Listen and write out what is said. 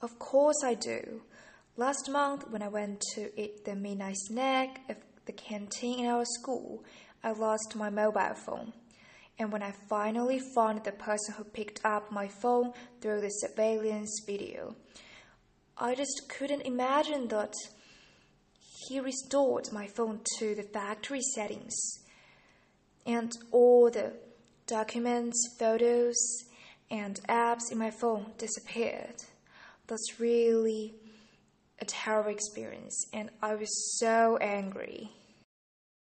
Of course I do. Last month, when I went to eat the midnight snack at the canteen in our school, I lost my mobile phone. And when I finally found the person who picked up my phone through the surveillance video, I just couldn't imagine that he restored my phone to the factory settings. And all the documents, photos, and apps in my phone disappeared. That's really a terrible experience, and I was so angry.